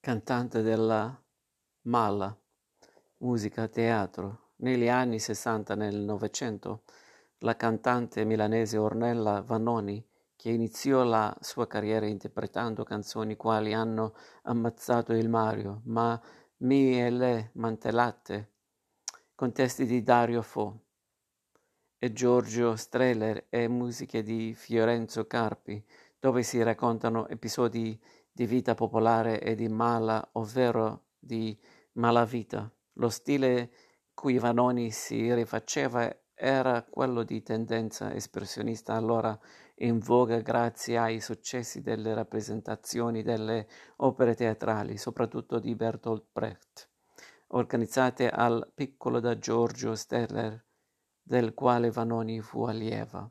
cantante della Mala, musica teatro. Negli anni sessanta nel Novecento, la cantante milanese Ornella Vanoni, che iniziò la sua carriera interpretando canzoni quali hanno ammazzato il Mario, ma mi e le mantellate, con testi di Dario Fo e Giorgio Streller e musiche di Fiorenzo Carpi, dove si raccontano episodi di vita popolare e di mala, ovvero di malavita. Lo stile cui Vanoni si rifaceva era quello di tendenza espressionista allora in voga grazie ai successi delle rappresentazioni delle opere teatrali, soprattutto di Bertolt Brecht, organizzate al piccolo da Giorgio Steller, del quale Vanoni fu allieva.